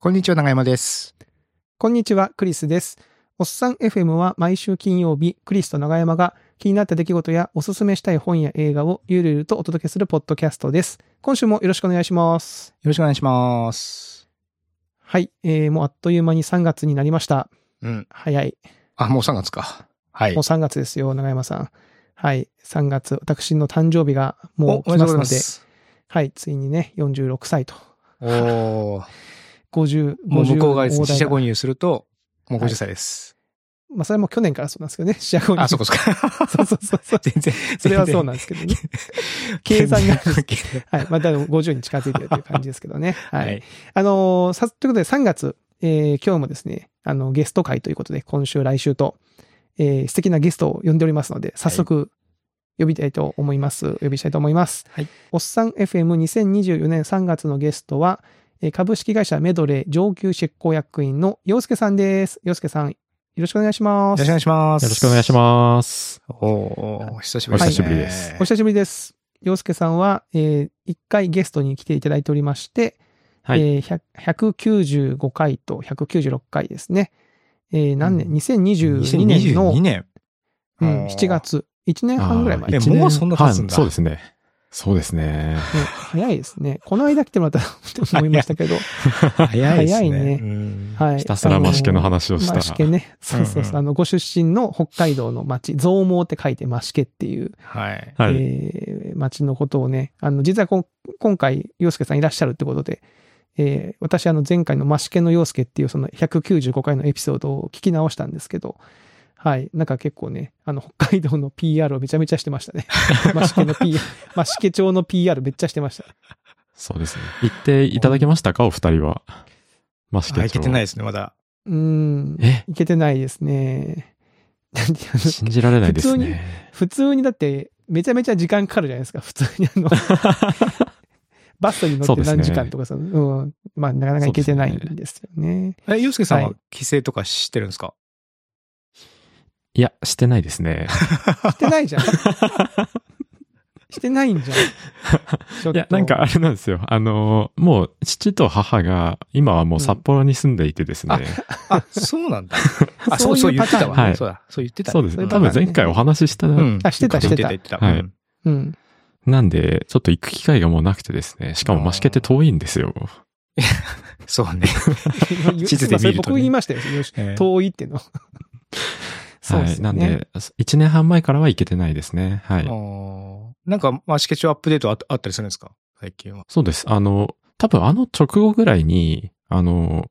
こんにちは、長山です。こんにちは、クリスです。おっさん FM は毎週金曜日、クリスと長山が気になった出来事やおすすめしたい本や映画をゆるゆるとお届けするポッドキャストです。今週もよろしくお願いします。よろしくお願いします。はい、えー、もうあっという間に3月になりました。うん。早い。あ、もう3月か。はいもう。3月ですよ、長山さん。はい、3月、私の誕生日がもう来ますので。はい、ついにね、46歳と。おー。50、もう向こう側です。大台自社購入すると、もう50歳です。まあ、それはもう去年からそうなんですけどね、試合後に。あ、そこそこ。そうそうそうそう。全然。それはそうなんですけどね。計算が はい。また50に近づいてるという感じですけどね。は。はいい。あのーさ、ということで3月、えー今日もですね、あの、ゲスト会ということで、今週来週と、えー素敵なゲストを呼んでおりますので、早速、呼びたいと思います。呼びしたいと思います。はい。おっさん FM2024 年3月のゲストは、えー株式会社メドレー上級執行役員の洋介さんです。洋介さん、よろしくお願いします。よろしくお願いします。よろしくお願いします。おー、お久しぶりお久しぶりですお久しぶりです。洋介さんは、えー一回ゲストに来ていただいておりまして、はい。えー100 195回と196回ですね。えー何年、うん ?2022 年の、2022年。うん、7。月。1年半ぐらい前。えもうそんな経つんだ半そうですね。そうですね。早いですね。この間来てもらったと思いましたけど。早いですね。早いねうんはい。ひたすらマシケの話をしたマシケね。そうそうそう。うんうんあの、ご出身の北海道の町、増毛って書いてマシケっていう、はい。はい。えー町のことをね、あの、実はこん今回、洋介さんいらっしゃるってことで、えー私、あの、前回のマシケの洋介っていうその195回のエピソードを聞き直したんですけど、はい。なんか結構ね、あの、北海道の PR をめちゃめちゃしてましたね。マシケの PR、マシケ町の PR めっちゃしてました。そうですね。言っていただけましたか？お二人は。マシケあ、いけてないい。ですね、まだ。うーん。え？いけてないですね。なんであの信じられないです普ね。普通にだって、めちゃめちゃ時間かかるじゃないですか。普通にあの、バスに乗って何時間とかさ、う,、ん。まあ、なかなか行けてないんですよね。え、ゆうすけさんははい帰省とかしてるんですか？いや、してないですね。してないじゃん。してないんじゃん。いや、なんかあれなんですよ。あの、もう父と母が今はもう札幌に住んでいてですね。あ、そうなんだ。あ、そそうう、そう言ってたわ。はいそうだ。そう言ってたね。そうですね。多分前回お話しした。うん。あしてたしてた言ってた。はいうんうん。なんで、ちょっと行く機会がもうなくてですね。しかもマシケって遠いんですよ。そうね。地図で見るとね僕言いましたよ。遠いっての。そうですはい。な。んで、1年半前からは行けてないですね。はい。なんか、まあ、試験中アップデートああったりするんですか？最近は。そうです。あの、多分あの直後ぐらいに、あの、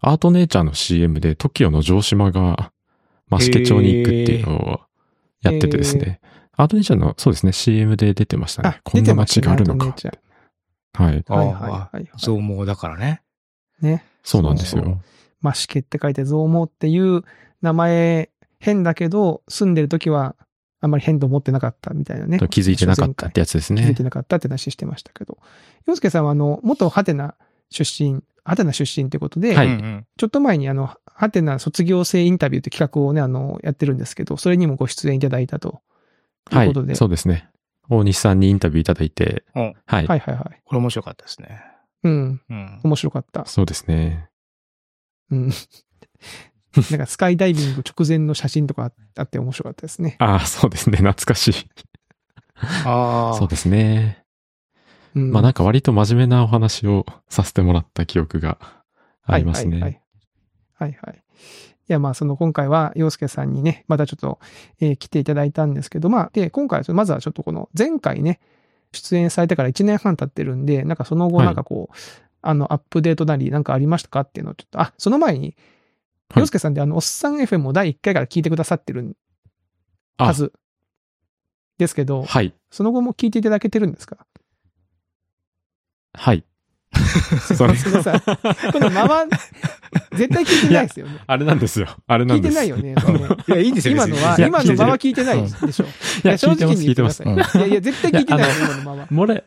アートネイチャーの CM で TOKIO の城島がマシケ町に行くっていうのをやっててですね。アートネイチャーの、そうですね、CM で出てましたねあ。こんな街があるのか。はい。はいはい。増毛だからね。ね。そうなんですよ。マシケって書いて増毛っていう名前変だけど、住んでる時はあんまり変と思ってなかったみたいなね。気づいてなかったってやつですね気づいて。なかったって話してましたけど。洋介さんはあの、元ハテナ出身、ハテナ出身ということで、はいちょっと前にあの、ハテナ卒業生インタビューって企画をね、あの、やってるんですけど、それにもご出演いただいたと。いいうことで。。そうですね。大西さんにインタビューいただいて、うんはい。はいはいはい。これ面白かったですね。うん。うん。面白かった。そうですね。うん。なんかスカイダイビング直前の写真とかあって面白かったですね。ああ、そうですね。懐かしい。ああ。そうですね。うん、まあなんか割と真面目なお話をさせてもらった記憶がありますね。はいはいはい。はいはい。いや、まあ、その今回は、洋介さんにね、またちょっと、えー来ていただいたんですけど、まあ、で、今回は、まずはちょっとこの、前回ね、出演されてから1年半経ってるんで、なんかその後、はいなんかこう、あの、アップデートなり、なんかありましたかっていうのをちょっと、あ、その前に、はい洋介さんで、あの、おっさん FM を第1回から聞いてくださってるはずですけど、はい。その後も聞いていただけてるんですか？はい。すみません。このまま、絶対聞いてないですよね。あれなんですよ。あれな聞いんです。てないよね。そのいや、いいんですよ、今のは、今のまま聞いてないでしょ。いや、聞いてます、聞いてます。いやいや、絶対聞いてないよ、今のまま。漏れ、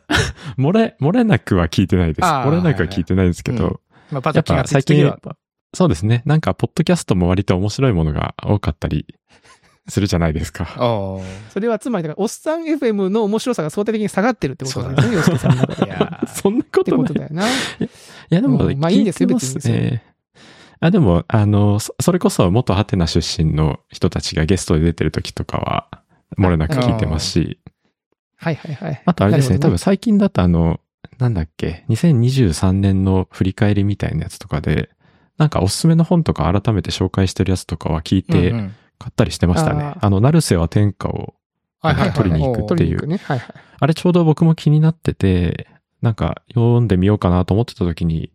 漏れ、漏れなくは聞いてないです。あー漏れなくは聞いてないですけど、まあ、パッやっと気がついぱ最近た時は、、そうですね。なんか、ポッドキャストも割と面白いものが多かったり するじゃないですか。あそれはつまり、だから、おっさん FM の面白さが相対的に下がってるってことなんですね、洋介さんのそんなこてとない。いことだよな。いや、でも、うんまあいいんですよ別にね。あ、でも、あの、そそれこそ元ハテナ出身の人たちがゲストで出てる時とかは、漏れなく聞いてますし、はいはいはい。あとあれですね、なるほど多分最近だとあの、なんだっけ、2023年の振り返りみたいなやつとかで、なんかおすすめの本とか改めて紹介してるやつとかは聞いてうんうん買ったりしてましたね。あーあの、成瀬は天下を。取りに行くっていうね。はいはい。あれちょうど僕も気になってて、なんか読んでみようかなと思ってた時に、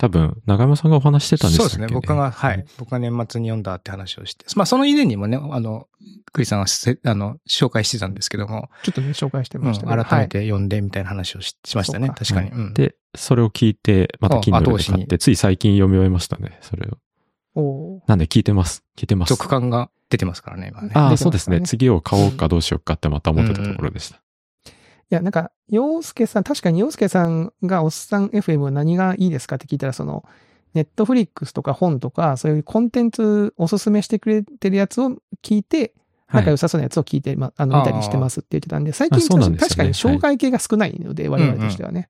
多分、長山さんがお話してたんですよそうですね。僕が、はい。僕が年末に読んだって話をして。まあ、その以前にもね、あの、クリさんはせあの、紹介してたんですけども、ちょっとね、紹介してうんましたけど。改めて読んでみたいな話をししましたね。か確かに。うんで、それを聞いて、またあ Kindle 後押しにで買って、つい最近読み終えましたね、それを。なんで聞いてます？聞いてます。続感が出てますからね、今ね。ああ、出てますそうですね。ね次を買おうかどうしようかってまた思ってたところでした。いや、なんか、洋介さん、確かに洋介さんがおっさん FM は何がいいですかって聞いたら、その、ネットフリックスとか本とか、そういうコンテンツおすすめしてくれてるやつを聞いて、はい。仲良さそうなやつを聞いて、まあ、あの、見たりしてますって言ってたんで、最近ね。確かに紹介系が少ないので、我々としてはね。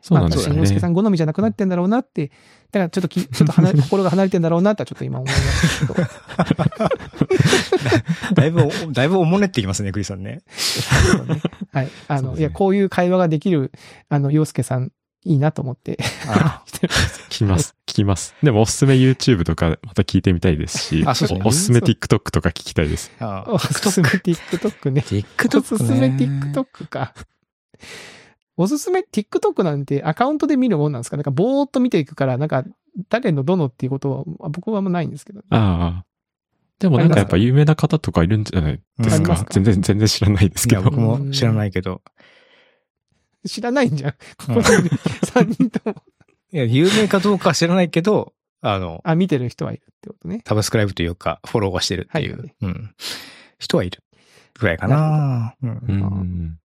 そうなんですよまあ、洋介さね。ん好みじゃなくなってんだろうなって、だからちょっとき、ちょっと離れ心が離れてんだろうなとはちょっと今思いましたけど。だいぶ、だいぶおもねってきますね、クリさんね。そうねはい。あの、ねいや、こういう会話ができる、あの、洋介さん、いいなと思って。あ 聞きます。聞きます。でもおすすめ YouTube とかまた聞いてみたいですし、あそうですねおおすすめ TikTok とか聞きたいです。あおすすめ TikTok ね。お TikTok すすめ TikTok か。おすすめ TikTok なんてアカウントで見るもんなんですか？なんかぼーっと見ていくから、なんか誰のどのっていうことは僕はあんまないんですけど。ああ。でもなんかやっぱ有名な方とかいるんじゃない？ですか？全然、全然知らないですいや、けど。僕も知らないけど。知らないんじゃん。ここうんにいる3人とも。いや、有名かどうかは知らないけど、あの、あ、見てる人はいるってことね。サブスクライブというか、フォローはしてるっていう、はいうん。人はいる。ぐらいかな。うんうん。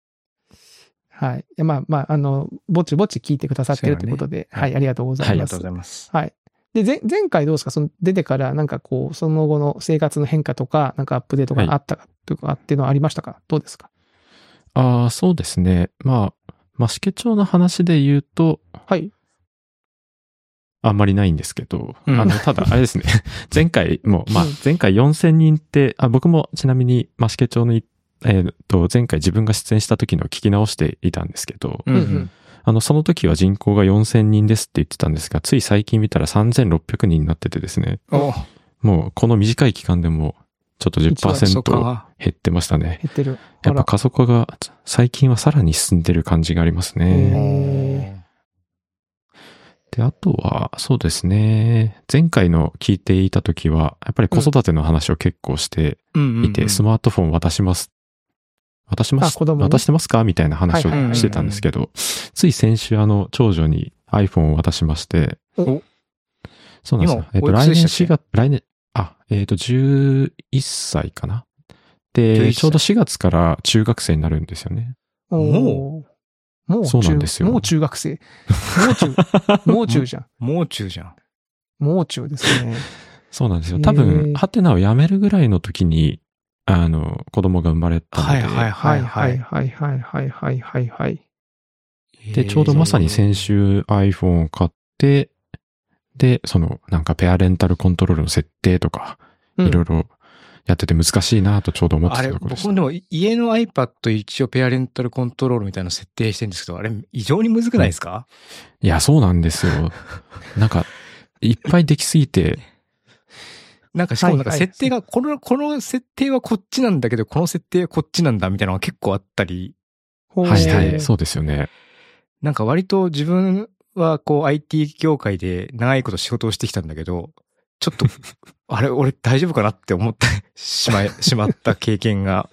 はい。まあまあ、あの、ぼちぼち聞いてくださってるということで、ねはい、ありがとうございますありがとうご。ざいます。はい。で、前前回どうですか？その出てからなんかこう、その後の生活の変化とか、なんかアップデートがあったかとかっていうのはありましたか？どうですか？ああ、そうですね。まあ、マシケ町の話で言うと、はい。あんまりないんですけど、うんあの、ただ、あれですね。前回も、まあうん、前回4000人って、あ、僕もちなみにマシケ町のい、えーと、前回自分が出演した時のを聞き直していたんですけど、うんうんうんあの、その時は人口が4000人ですって言ってたんですが、つい最近見たら3600人になっててですね、おもうこの短い期間でも、ちょっとそ10%うか。減ってましたね。減ってる。やっぱ過疎化が最近はさらに進んでる感じがありますね。へで、あとは、そうですね。前回の聞いていた時は、やっぱり子育ての話を結構してうんいて、スマートフォン渡します。渡します、あ子供ね渡してますか？みたいな話をしてたんですけど、つい先週あの、長女に iPhone を渡しましてお、そうなんですよ今。えっと、来年4つでしたっけ？月、来年、あ、えっと、11歳かな？11で、歳ちょうど4月から中学生になるんですよね。おーもう？そうなんですよ中もう中学生。もう中、もう中じゃん。もう中じゃん。もう中ですね。そうなんですよ。多分、ハテナを辞めるぐらいの時に、あの、子供が生まれたので、はいはいははいいははいい。はいはいはいはいはいはい。で、ちょうどまさに先週 iPhone を買って、で、その、なんかペアレンタルコントロールの設定とか、うんいろいろやってて難しいなとちょうど思ってたところです僕も。でも家の iPad 一応ペアレンタルコントロールみたいなの設定してるんですけど、あれ異常にむずくないですか、いや、そうなんですよ。なんか、いっぱいできすぎて、なんかしかもなんか設定が、この、この設定はこっちなんだけど、この設定はこっちなんだみたいなのが結構あったり、はいはい、そうですよね。なんか割と自分はこう IT 業界で長いこと仕事をしてきたんだけど、ちょっと、あれ、俺大丈夫かなって思ってしまい、しまった経験が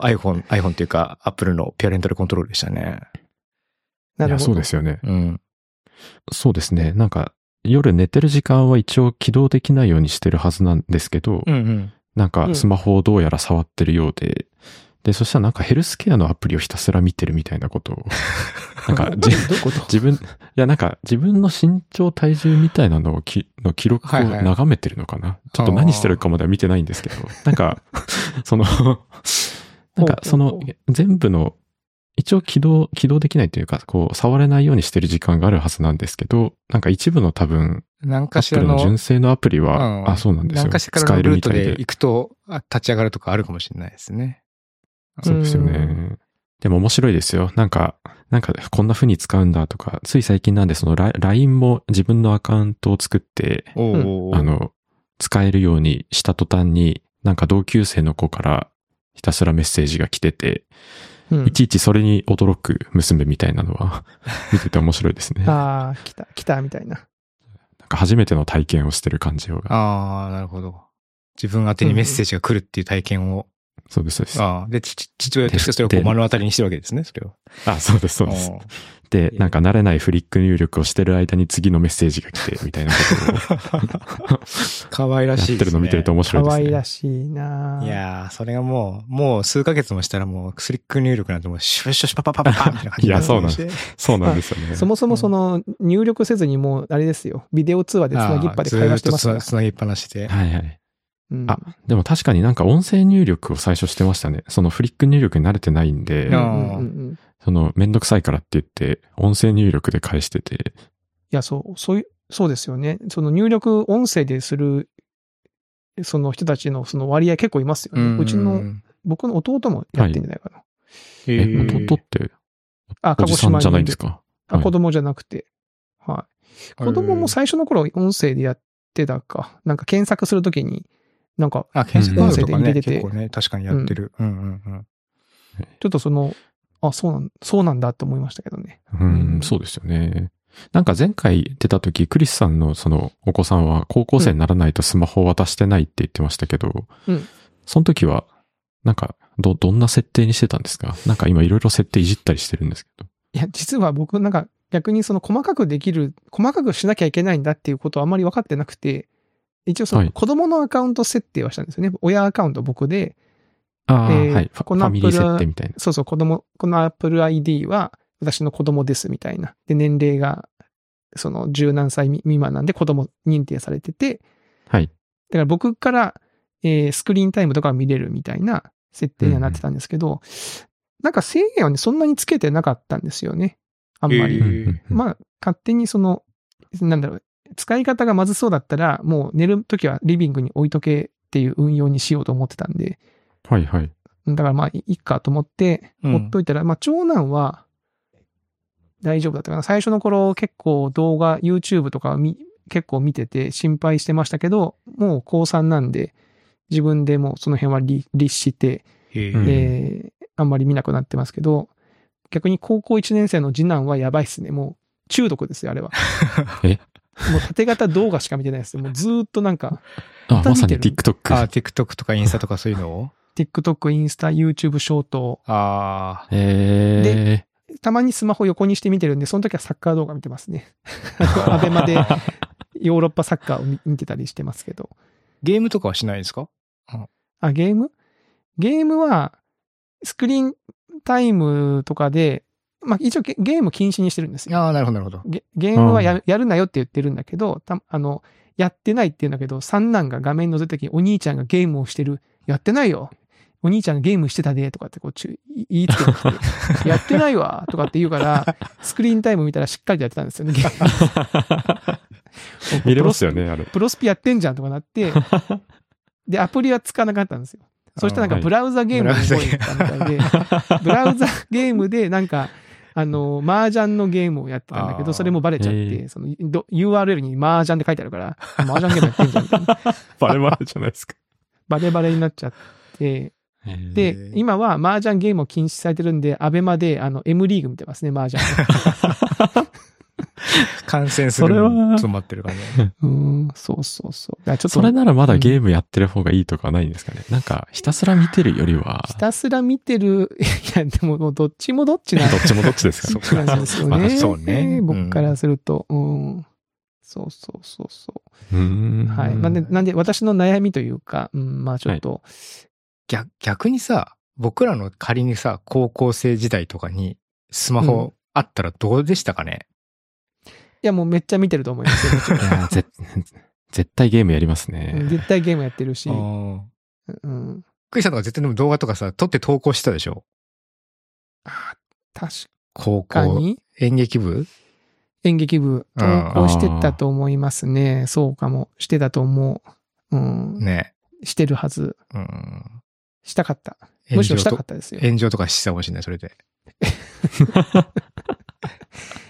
iPhone、iPhone というか Apple のペアレンタルコントロールでしたね。いや、なるほど。そうですよね。うん。そうですね。なんか、夜寝てる時間は一応起動できないようにしてるはずなんですけど、うんうん。なんうん。かスマホをどうやら触ってるようで、で、そしたらなんかヘルスケアのアプリをひたすら見てるみたいなことを、なんか自分、いやなんか自分の身長体重みたいなのをき、の記録をはいはい。眺めてるのかな、ちょっと何してるかまでは見てないんですけど、なんか、その、なんかその全部の一応起動、起動できないというか、こう、触れないようにしてる時間があるはずなんですけど、なんか一部の多分、何アップルのかしらの、純正のアプリは、うんあ、そうなんですよ。何かしらのルートるみたいで。で行くとあ立ち上がるとかあるかもしれないですね。そうですようね。でも面白いですよ。なんか、なんかこんな風に使うんだとか、つい最近なんでそのラ LINE も自分のアカウントを作って、あの、使えるようにした途端に、なんか同級生の子からひたすらメッセージが来てて、うんいちいちそれに驚く娘みたいなのは 見てて面白いですね。なんああ、来た、来た、みたいな。か初めての体験をしてる感じが。ああ、なるほど。自分宛てにメッセージが来るっていう体験を。そうです、そうです。ああ、で、父父親としてそれをこうで目の当たりにしてるわけですね、それを。あ、そうです、そうです。あで、なんか慣れないフリック入力をしてる間に次のメッセージが来て、みたいなことをー可愛らやっしいですね。てるの見てると面白いですね。可愛らしいないやー、それがもう、もう数ヶ月もしたらもう、クリック入力なんてもう、シュッシュシュパパパパパみたいな感じいやそうなんでそうなんですよね。そもそもその入力せずにもう、あれですよ。ビデオ通話でつなぎっぱで会話してますからつなぎっぱなしで。はいはい。うんあでも確かになんか音声入力を最初してましたね。そのフリック入力に慣れてないんでそのめんどくさいからって言って、音声入力で返してて、いや、そう、そういう、そうですよね。その入力音声でする、その人たちのその割合結構いますよね。うちの、僕の弟もやってんじゃないかな。え、へー弟ってあ、お鹿児島にじさんじゃないんですか？あ、はい子供じゃなくて。はい。子供も最初の頃音声でやってたか。なんか検索するときに、なんか、あ、検索音声で入れてて結構ね、確かにやってる。うんうんうん。ちょっとその、あ、そうなん、そうなんだって思いましたけどね。ううんん、そうですよね。なんか前回出た時、クリスさんのそのお子さんは高校生にならないとスマホを渡してないって言ってましたけど、うんその時は、なんか、ど、どんな設定にしてたんですか？なんか今いろいろ設定いじったりしてるんですけど。いや、実は僕なんか逆にその細かくできる、細かくしなきゃいけないんだっていうことはあまり分かってなくて、一応そはいの子供のアカウント設定はしたんですよね。親アカウント僕で、ああ、えーはい。このファミリー Apple 設定みたいな。そうそう、子供、この Apple ID は私の子供ですみたいな。で、年齢がその十何歳未満なんで子供認定されてて、はい。だから僕から、えースクリーンタイムとかを見れるみたいな設定にはなってたんですけど、なんか制限はね、そんなにつけてなかったんですよね。あんまり。へーうんうんうんまあ、勝手にその、なんだろう、使い方がまずそうだったら、もう寝るときはリビングに置いとけっていう運用にしようと思ってたんで、はいはい。だからまあ、いいかと思って、うんほっといたら、まあ、長男は、大丈夫だったかな。最初の頃結構動画、YouTube とか結構見てて心配してましたけど、もう高3なんで、自分でもうその辺は律律して、えーあんまり見なくなってますけど、逆に高校1年生の次男はやばいっすね。もう中毒ですよ、あれは。え もう縦型動画しか見てないですよ。もうずーっとなんか、あ、まさに TikTok。あ、TikTok とかインスタとかそういうの？を TikTok、インスタ、YouTube ショート、あえたまにスマホ横にして見てるんで、その時はサッカー動画見てますね。アベマでヨーロッパサッカーを見見てたりしてますけど。ーゲームとかはしないですか？あ、ゲーム？ゲームは、スクリーンタイムとかで、まあ一応ゲゲーム禁止にしてるんですよ。ああ、なるほど、なるほど。ゲゲームはや,、うやるなよって言ってるんだけど、たあの、やってないって言うんだけど、三男が画面の出た時にお兄ちゃんがゲームをしてる。やってないよ。お兄ちゃんがゲームしてたで、とかってこうちゅ言いつけてきて、やってないわ、とかって言うから、スクリーンタイム見たらしっかりとやってたんですよね、ゲーム 見れますよね、あれ。プロスピやってんじゃんとかなって、で、アプリは使わなかったんですよ。そしたらなんかはいブラウザゲームに動いたみたいで、ブラウザゲームでなんか、あの、麻雀のゲームをやってたんだけど、それもバレちゃっへて、そのど URL に麻雀って書いてあるから、麻雀ゲームやってんじゃんみたいな。バレバレじゃないですか。バレバレになっちゃって、えーで今は麻雀ゲームを禁止されてるんで、アベマであの M リーグ見てますね、麻雀。感染するそれはのに詰まってるからね。うーん、そうそうそう。ちょっとそれならまだゲームやってる方がいいとかはないんですかね。なんか、ひたすら見てるよりは、ひたすら見てる、いや、でもどっちもどっちなんどっちもどっちです そかうなんですよまあね。そうねうん僕からすると。うん。そうそうそうそうーんう。はい。まあね、なんで、私の悩みというか、うん、まあちょっと、逆逆にさ、僕らの仮にさ、高校生時代とかにスマホあったらどうでしたかね、いやもうめっちゃ見てると思います いや、ぜ、絶対ゲームやりますうんね。絶対ゲームやってるし、うん。クリさんとか絶対でも動画とかさ、撮って投稿してたでしょ？あ確高校、かに演劇部？演劇部投稿してたと思いますね。そうかも。してたと思う。うん。ね。してるはず。うん。したかった。むしろしたかとったですよ。炎上とかしてたかもしれない、それで。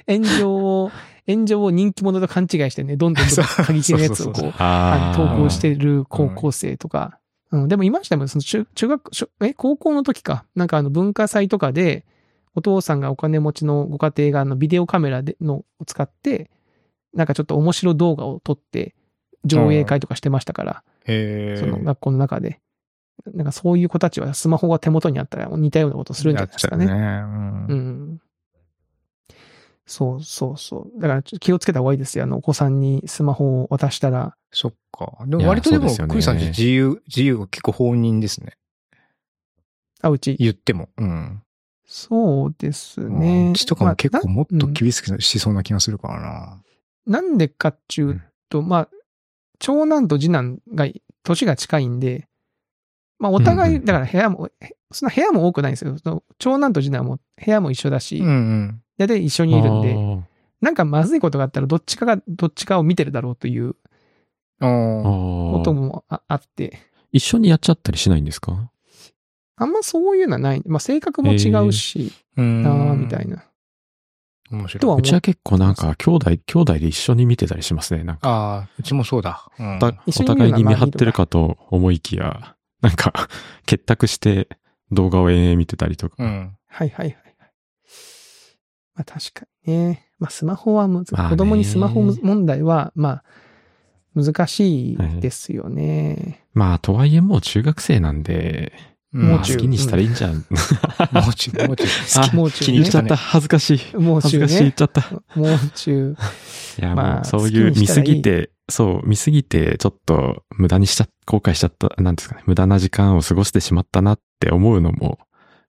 炎上を、炎上を人気者と勘違いしてね、どんどんどん 過激なやつをこう、投稿してる高校生とか。うん、でもいましたもん、その中中学、小え、高校の時か。なんかあの文化祭とかで、お父さんがお金持ちのご家庭があのビデオカメラでのを使って、なんかちょっと面白動画を撮って、上映会とかしてましたから、へその学校の中で。なんかそういう子たちはスマホが手元にあったら似たようなことするんじゃないですかね。やっちゃうね。う。ん。そうそうそう。だから気をつけた方がいいですよ。あの、お子さんにスマホを渡したら。そっか。でも割とでも、でクリさんって自由、自由が結構放任ですね。あ、うち。言っても。うん。そうですね。うちとかも結構もっとまあ厳しくしそうな気がするからな。ななんでかっちゅうと、まあ、長男と次男が年が近いんで、まあお互い、うんうんだから部屋も、へそんな部屋も多くないんですよ。その長男と次男も部屋も一緒だし、うんうん。大体一緒にいるんで、で。なんかまずいことがあったらどっちかが、どっちかを見てるだろうというああーことーもああって、一緒にやっちゃったりしないんですか？あんまそういうのはない。まあ性格も違うし、うん。なあみたいな。面白い。とはうちは結構なんか、兄弟、兄弟で一緒に見てたりしますね。なんか、ああ、うちもそうだ。うんお互いに見張ってるかと思いきや、なんか、結託して動画を延々見てたりとか。うん。はいはいはいはい。まあ確かにね。まあスマホはむず、まあね子供にスマホ問題は、まあ、難しいですよね。まあ、とはいえもう中学生なんで、まあもう中好きにしたらいいんじゃん。もうちょ、もうちょ。あもう中 気に入っね言っちゃった。恥ずかしい。もう中恥ずかしい言っね。ちゃった。もう中。いや、まあもうそういう見すぎて、そう、見すぎて、ちょっと無駄にしちゃ、後悔しちゃった、なんですかね、無駄な時間を過ごしてしまったなって思うのも、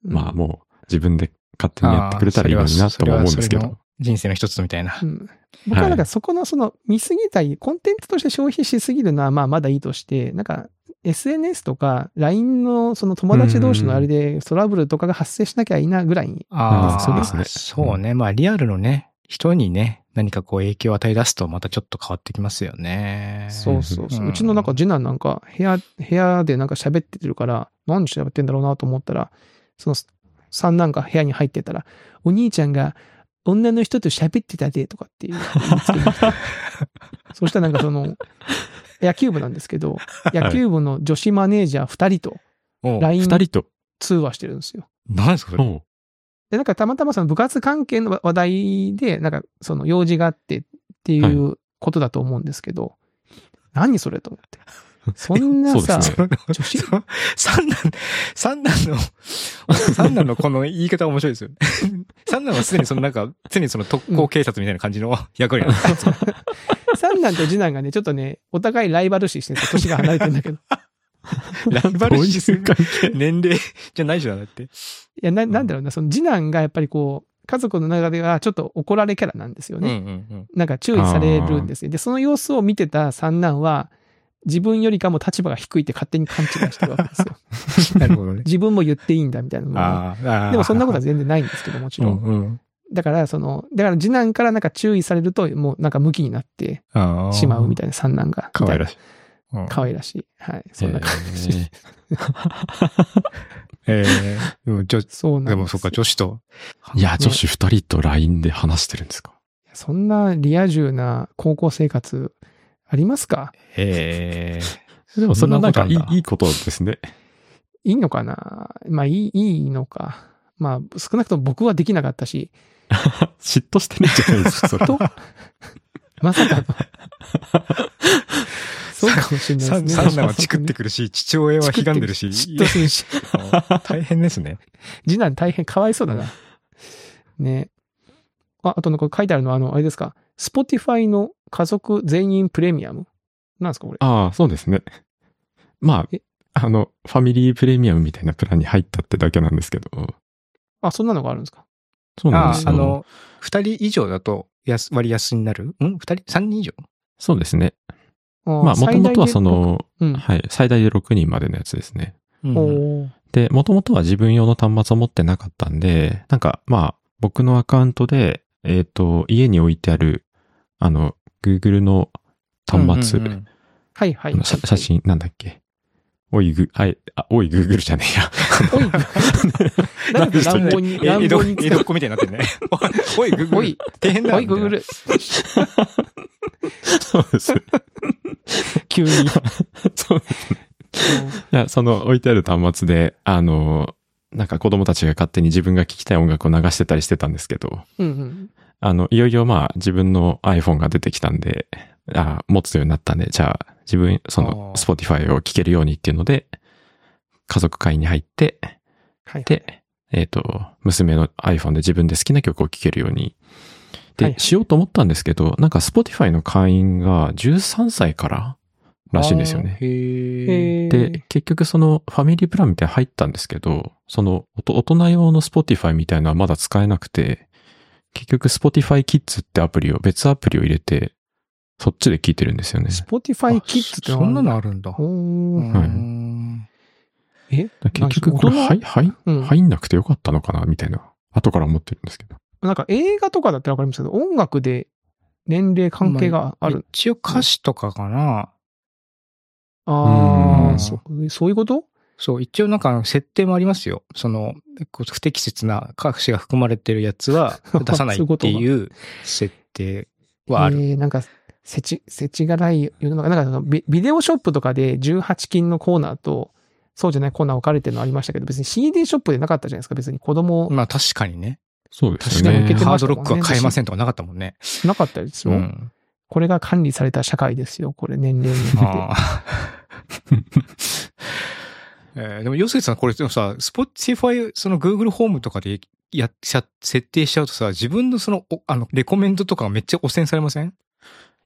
まあもう自分で勝手にやってくれたらいいのになとも思うんですけど。人生の一つみたいなう。ん僕はなんかそこのその見すぎたい、コンテンツとして消費しすぎるのはまあまだいいとして、なんか SNS とか LINE のその友達同士のあれでトラブルとかが発生しなきゃいいなぐらいに。ああ、そうですねそうね。まあ、リアルのね、人にね、何かこう影響を与え出すとまたちょっと変わってきますよね。そうそうそう。うちのなんか次男なんか部屋、部屋でなんか喋ってるから、何で喋ってんだろうなと思ったら、その三男が部屋に入ってたら、お兄ちゃんが女の人と喋ってたでとかっていう。そしたらなんかその、野球部なんですけど、野球部の女子マネージャー二人と LINE 二人と、通話してるんですよ。何ですかそれ。で、なんかたまたまその部活関係の話題で、なんかその用事があってっていうことだと思うんですけど、何それと思って。そんなさ、女子三男、三男の、三男のこの言い方面白いですよね。三男はすでにそのなんか、常にその特攻警察みたいな感じの 役割なんですよ三男と次男がね、ちょっとね、お互いライバル視してるんですよ年が離れてるんだけど。いライバル視する関係年齢じゃないじゃん、だって。や、な、なんだろうな、その次男がやっぱりこう、家族の中ではちょっと怒られキャラなんですよね。うんうんうん。なんか注意されるんですよ。で、その様子を見てた三男は、自分よりかも立場が低いって勝手に勘違いしてるわけですよ。なるほどね。自分も言っていいんだみたいなのもあーあー。でもそんなことは全然ないんですけど、もちろん。うんうん。だから、その、だから次男からなんか注意されると、もうなんか向きになってしまうみたいな、三男が。い可愛らしい。な。可愛らしい。はい。そんな感じ。ええ ー、でも、じゃそうなんでもそっか、女子と。ーいや、女子二人と LINE で話してるんですか？そんなリア充な高校生活ありますか？ええでもそれはなんかいいいいことですね。いいのかな？まあ、いい、いいのか。まあ、少なくとも僕はできなかったし、嫉妬してるんじゃないですか、それ。と、まさかの。そうかもしれない三ですね。三男はチクってくるし、父親は悲願でるし。嫉妬するし。大変ですね。次男大変かわいそうだな。ね。あ、あとなんか書いてあるのは、あの、あれですか？Spotify の家族全員プレミアム？なんですかこれ。ああ、そうですね。まえ？あ、あの、ファミリープレミアムみたいなプランに入ったってだけなんですけど。あ、そんなのがあるんですか？あそうなんですよ。あの、二人以上だと安割安になる？ん？二人？三人以上？そうですね。ままあ、もともとはそ、の、うん。はい、最大で6人までのやつですね。うんで、もともとは自分用の端末を持ってなかったんで、なんか、まあ、僕のアカウントで、えっ、と、家に置いてある、あの、Google の端末、うんうんうんはいはい。あの写写真、なんだっけ？おいぐ、はい、あ、おい Google じゃねえや。おい、なんで乱暴に、乱暴に江戸っ子みたいになってんね。おい、グーグル。おい、大変だおい、グーグル。そうです。急に。そういや、その置いてある端末で、あの、なんか子供たちが勝手に自分が聴きたい音楽を流してたりしてたんですけど、うんうん。あの、いよいよまあ自分の iPhone が出てきたんで、あ持つようになったんで、じゃあ自分、その Spotify を聴けるようにっていうので、家族会に入って、はい。で、えっ、と、娘の iPhone で自分で好きな曲を聴けるように、で、はいはいしようと思ったんですけど、なんか Spotify の会員が13歳かららしいんですよね。で、結局そのファミリープランみたいなの入ったんですけど、その大人用の Spotify みたいなのはまだ使えなくて、結局 Spotify Kids ってアプリを、別アプリを入れて、そっちで聞いてるんですよね。Spotify Kids ってそんなのああるんだ。はいうん。え？結局これ、なんかはい、はい、うん。入んなくてよかったのかな？みたいな、後から思ってるんですけど。なんか映画とかだったらわかりますけど、音楽で年齢関係がある。一応歌詞とかかな。あうん。あ、そう、そういうこと？そう、一応なんか設定もありますよ。その、不適切な歌詞が含まれてるやつは 出さないっていう設定はある。えー、なんか、せち、せちがない世の中、なんかそのビビデオショップとかで18金のコーナーと、そうじゃないコーナー分かれてるのありましたけど、別に CD ショップでなかったじゃないですか、別に子供、まあ確かにね。そうです確かに受け。てハードロックは買えませんとかなかったもんね。なかったですよ。うん。これが管理された社会ですよ、これ年齢によって。えーでも、ヨスケさん、これでもさ、Spotify、その Google ホームとかでや、しゃ設定しちゃうとさ、自分のその、おあの、レコメンドとかがめっちゃ汚染されません？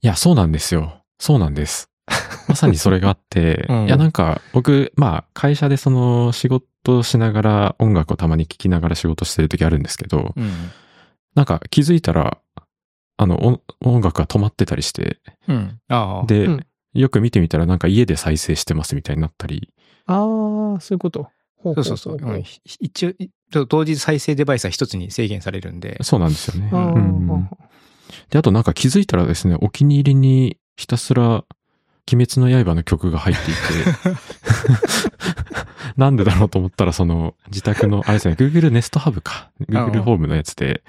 いや、そうなんですよ。そうなんです。まさにそれがあって、うんいや、なんか、僕、まあ、会社でその、仕事しながら、音楽をたまに聴きながら仕事してる時あるんですけど、うん。なんか気づいたら、あの、音音楽が止まってたりして、うん。で、うんよく見てみたらなんか家で再生してますみたいになったり、ああ、そういうこと。ほそうそうそう。うんひ一応、い同時再生デバイスは一つに制限されるんで。そうなんですよね。うんで、あとなんか気づいたらですね、お気に入りにひたすら、鬼滅の刃の曲が入っていて、なんでだろうと思ったら、その、自宅の、あれですね、Google Nest Hub か。Google ホームのやつで、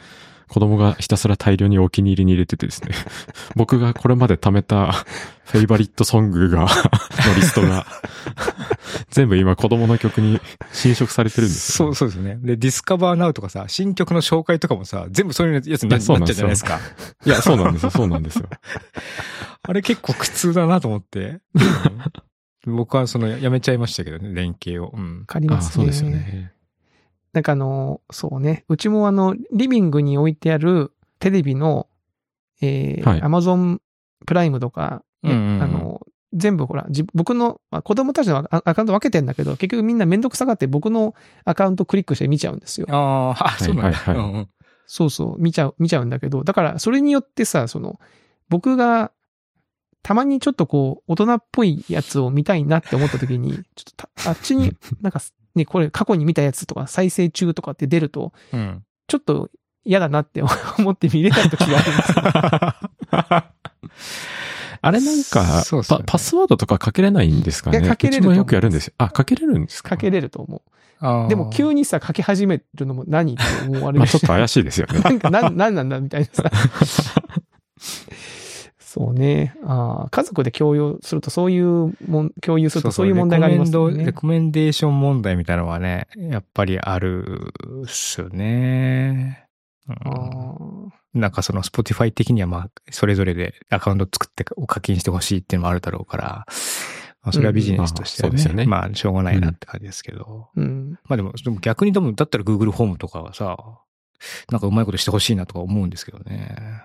子供がひたすら大量にお気に入りに入れててですね、僕がこれまで貯めたフェイバリットソングが、のリストが、全部今子供の曲に侵食されてるんですよ、そう、そうですね。で、ディスカバーナウとかさ、新曲の紹介とかもさ、全部そういうやつになっちゃういやそうなんですよじゃないですか。いや、そうなんですよ、そうなんですよ。あれ結構苦痛だなと思って。うん僕はその、やめちゃいましたけどね、連携を。うんわ。かりあますね。そうですよね。なんかあの、そうね。うちもあの、リビングに置いてあるテレビの、えー、はい Amazon プライムとか、ねうんうんうんあの、全部ほら、じ僕の、まあ、子供たちのアアカウント分けてんだけど、結局みんなめんどくさがって僕のアカウントクリックして見ちゃうんですよ。ああ、あ、そうなんだ。はいはいそうそう、見ちゃう、見ちゃうんだけど、だからそれによってさ、その、僕が、たまにちょっとこう、大人っぽいやつを見たいなって思った時に、ちょっとたあっちに、なんか、ね、これ過去に見たやつとか再生中とかって出ると、うん。ちょっと嫌だなって思 って見れない時があるんですよ。あれなんか、ねパパスワードとかかけれないんですかね？いやかけれるよくやるんですよ。あ、かけれるんですか？かけれると思あう。でも急に。にさ、かけ始めるのも何？って思われ まあるちょっと怪しいですよね。なんか、なん、なんなんだみたいなさ。そうね。あー家族で共有すると、そういうもん、共有するとそういう問題がありますよねレコメンドレ。コメンデーション問題みたいなのはね、やっぱりあるっすよね。うんなんかその Spotify 的にはまあ、それぞれでアカウント作ってお課金してほしいっていうのもあるだろうから、まあ、それはビジネスとしてはねまあ、しょうがないなって感じですけど。うん。まあでも、でも逆にでも、だったら Google ホームとかはさ、なんかうまいことしてほしいなとか思うんですけどね。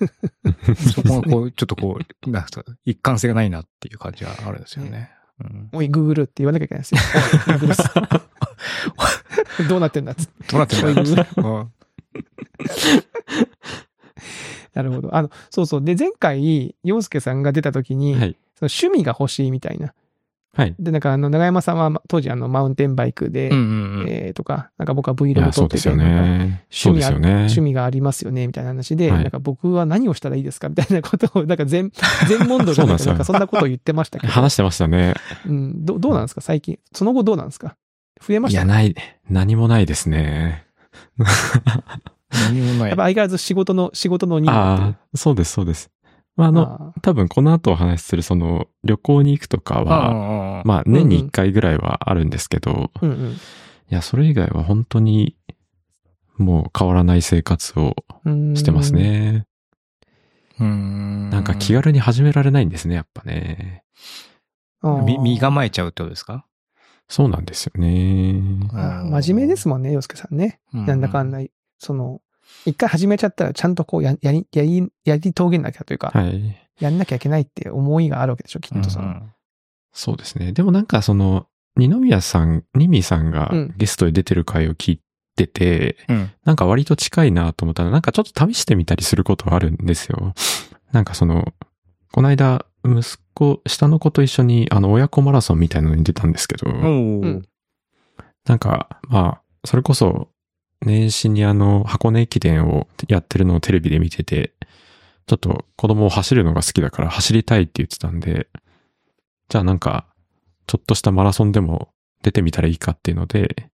そこがこう、ちょっとこう、なんか一貫性がないなっていう感じはあるんですよね。うん、おい、グーグルって言わなきゃいけないですよ。どうなってんだっつって。どうなってんだそういううん なるほど。あの、そうそう。で、前回、洋介さんが出た時に、はい。その趣味が欲しいみたいなはい。で、なんかあの、長山さんはま当時あの、マウンテンバイクで、うんうんうん。えーとか、なんか僕は Vlog いや、撮ってて、そうですよなんかね。そうですよね。趣味がありますよね、みたいな話で、はいなんか僕は何をしたらいいですかみたいなことを、なんか全、全問答じゃななんかそんなことを言ってましたけど。話してましたね。うん、どどうなんですか最近？その後どうなんですか？増えまいや、したない、何もないですね。何もないやっぱ。相変わらず仕事の、仕事の任務っていうああ、そうです、そうです。まあ、あの、あ多分この後お話しするその旅行に行くとかは、あまあ年に一回ぐらいはあるんですけど、ーうんうんいや、それ以外は本当にもう変わらない生活を。してますね。うん。なんか気軽に始められないんですね、やっぱね。身構えちゃうってことですか？そうなんですよね。真面目ですもんね、洋介さんね。なんだかんだ。だ、その、一回始めちゃったらちゃんとこうや、やり、やり、やり遂げなきゃというか、はい。やんなきゃいけないって思いがあるわけでしょ、きっとその。そうですね。でもなんかその、二宮さん、ニミさんがうんゲストで出てる回を聞いてて、うん。なんか割と近いなと思ったら、なんかちょっと試してみたりすることはあるんですよ。なんかその、この間、息子、下の子と一緒に、あの、親子マラソンみたいなのに出たんですけど、なんか、まあ、それこそ、年始にあの、箱根駅伝をやってるのをテレビで見てて、ちょっと子供を走るのが好きだから走りたいって言ってたんで、じゃあなんか、ちょっとしたマラソンでも出てみたらいいかっていうので、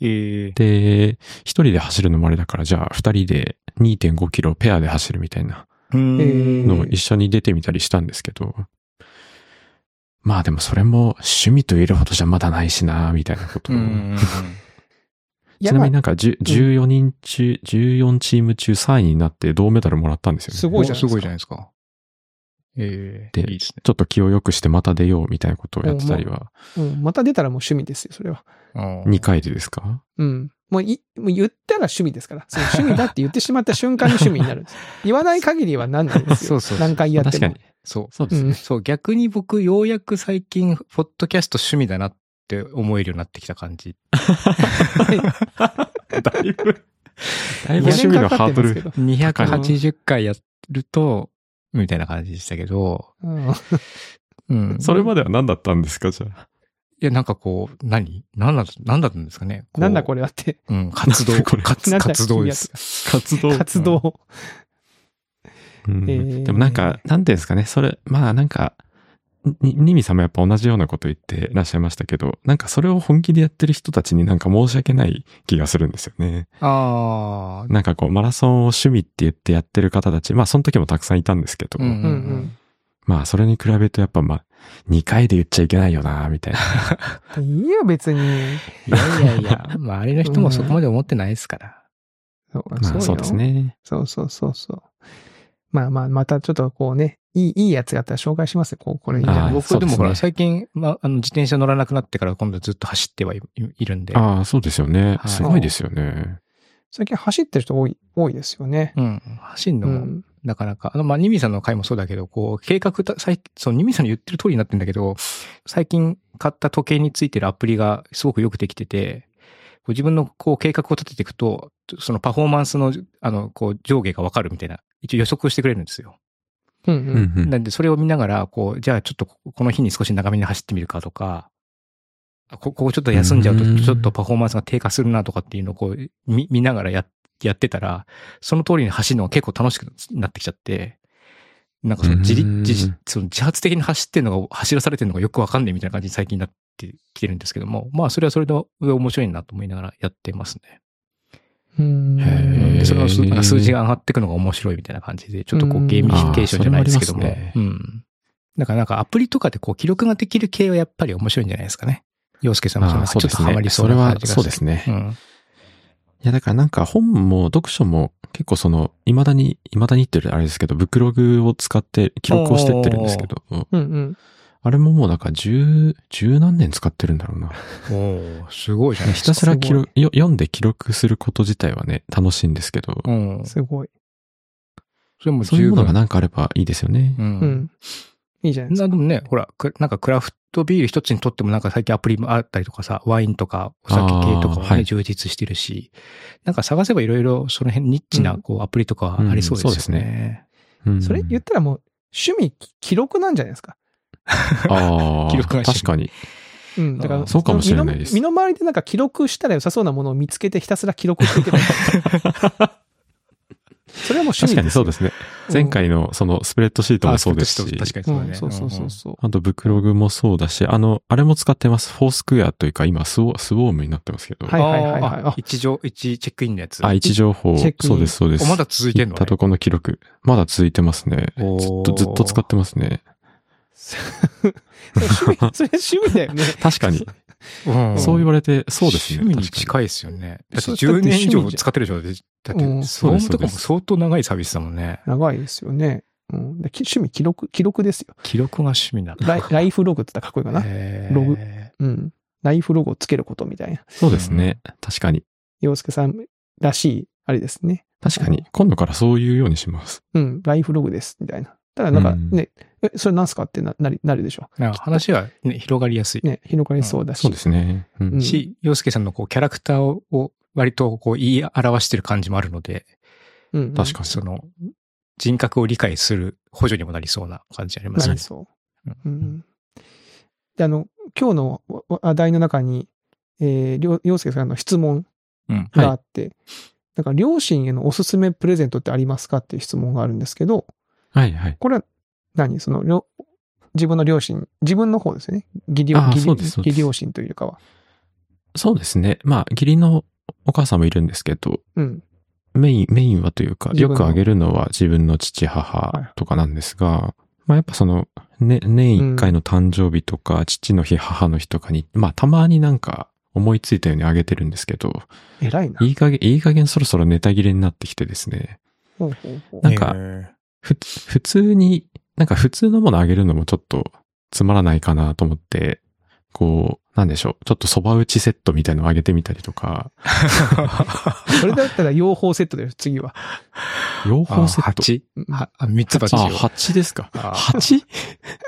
ええ。で、一人で走るのもあれだから、じゃあ二人で2.5キロペアで走るみたいなのを一緒に出てみたりしたんですけど、まあでもそれも趣味と言えるほどじゃまだないしな、みたいなことを。ちなみになんか10 14人中、14チーム中3位になって銅メダルもらったんですよね。すごいじゃないですかすごいじゃないですか。ええ。でいいですね。ちょっと気を良くしてまた出ようみたいなことをやってたりは、うん、また出たらもう趣味ですよ、それは。2回でですか？うん。もうい、もう言ったら趣味ですから。その趣味だって言ってしまった瞬間に趣味になるんです。言わない限りはなんないですよ。そうそうそう何回やっても。確かに。そう。そうですね。うんそう、逆に僕、ようやく最近、ポッドキャスト趣味だなって思えるようになってきた感じ。だいぶ、だいぶ五趣味のハードル。280回やると、みたいな感じでしたけど、うんうん。それまでは何だったんですかじゃあ？いや、なんかこう、何？何だ、何だったんですかねなんだこれ。れはって。うん、活動、活活動です。活動。活動。うんえーでもなんか、なんていうんですかね、それ、まあなんか、に、ニミさんもやっぱ同じようなこと言ってらっしゃいましたけど、なんかそれを本気でやってる人たちになんか申し訳ない気がするんですよね。ああ。なんかこう、マラソンを趣味って言ってやってる方たち、まあその時もたくさんいたんですけど、うんうんうんうんまあそれに比べるとやっぱまあ、2回で言っちゃいけないよな、みたいな。いいよ、別に。いやいやいや、周りの人もそこまで思ってないですから。そうまあそうです。ね。そうそうそうそう。まあまあ、またちょっとこうね、いい、いいやつがあったら紹介しますよ。こう、これいいんじゃあーない僕でもほら、最近、まあ、あの、自転車乗らなくなってから今度ずっと走ってはいいるんで。ああ、そうですよね。はいすごいですよね。最近走ってる人多い、多いですよね。うん。走るうのも、ん。なかなか。あの、まあ、ニミさんの回もそうだけど、こう、計画た、最そう、ニミさんの言ってる通りになってんだけど、最近買った時計についてるアプリがすごくよくできてて、こう自分のこう計画を立てていくと、そのパフォーマンスの、あの、こう、上下がわかるみたいな、一応予測してくれるんですよ。なんで、それを見ながら、こう、じゃあちょっとこの日に少し長めに走ってみるかとか、あこここちょっと休んじゃうとうん、ちょっとパフォーマンスが低下するなとかっていうのをこう、見、見ながらや、やってたら、その通りに走るのが結構楽しくなってきちゃって、なんかその自自自その自発的に走ってるのが、走らされてるのがよくわかんないみたいな感じに最近なってきてるんですけども、まあそれはそれで面白いなと思いながらやってますね。うんその数字が上がっていくのが面白いみたいな感じで、ちょっとこうゲーミフィケーションじゃないですけども。だからなんかアプリとかでこう記録ができる系はやっぱり面白いんじゃないですかね。洋介さんもちょっと。ハマりそそうれはな感じがそうですね。いうん。や、だからなんか本も読書も結構その、未だに、未だにって言うとあれですけど、ブックログを使って記録をしてってるんですけど、うんうん。あれももうなんか十、十何年使ってるんだろうな。おーすごいじゃないですか。ひたすら記録、よ読んで記録すること自体はね、楽しいんですけど、うん。すごい。それもそういう。ものがなんかあればいいですよね。う。うんん。いいじゃないですか。なでもね、ほら、くなんかクラフトビール一つにとってもなんか最近アプリもあったりとかさ、ワインとかお酒系とかもね、充実してるし、なんか探せばいろいろその辺ニッチなこうアプリとかありそうですよね。うんそれ言ったらもう、趣味、記録なんじゃないですか。ああ、記録が趣味確かに。うん。だから、そうかもしれないです身の身の回りでなんか記録したら良さそうなものを見つけてひたすら記録していけばいい。それはもう趣味確かにそうですすね。前回のそのスプレッドシートもそうですし。確かによ。そうだね。うんそうそうそうそう。あと、ブクログもそうだし、あの、あれも使ってます。フォースクエアというか、今スウォ、スウォームになってますけど。はいはいはいはい一情、一チェックインのやつ。あ、位置情報、チェックインそうです、そうです。おまだ続いてんの行ったとこの記録。まだ続いてますね。ずっと、ずっと使ってますね。それ趣味、それ趣味だよね。確かに。うんそう言われて、そうですね。趣味に近いですよね。だってそう10年以上使ってるでしょだって、うんソームとかもそうです相当長いサービスだもんね。長いですよね。うん。趣味、記録、記録ですよ。記録が趣味なんだ。ライライフログって言ったらかっこいい？かな。ログうん。ライフログをつけることみたいな。そうですね。確かに。洋介さんらしい、あれですね。確かに。今度からそういうようにします。うん。ライフログです、みたいな。ただなんかうんね、え、それなんすかってな、なり、なるでしょ。話は、ね、広がりやすい。ね、広がりそうだし。そうですね。うんうんし、洋介さんのこうキャラクターをを割とこう言い表してる感じもあるので、うんうん。確かに。その人格を理解する補助にもなりそうな感じありますねなり。そう。うん。で、あの、今日の話題の中に、えー、洋介さんの質問うん。があって、なんか両親へのおすすめプレゼントってありますかっていう質問があるんですけど、はいはい。これは何？その、両自分の両親、自分の方ですよね。義両あー義そうですそうです義両親というかは。そうですね。まあ、義理のお母さんもいるんですけど、うん。メイン、メインはというか、よくあげるのは自分の父、母とかなんですが、まあやっぱその、ね、年一回の誕生日とか、父の日、母の日とかに、まあたまになんか思いついたようにあげてるんですけど、偉いな。いい加減、いい加減そろそろネタ切れになってきてですね、ほうほうほうなんかへふ、普通に、なんか普通のものあげるのもちょっとつまらないかなと思って、こう、なんでしょう、ちょっと蕎麦打ちセットみたいのをあげてみたりとか、それだったら養蜂セットだよ、次は。養ー蜂セット？8? うんはあ、三つ鉢あ、を。蜂ですか？あ蜂？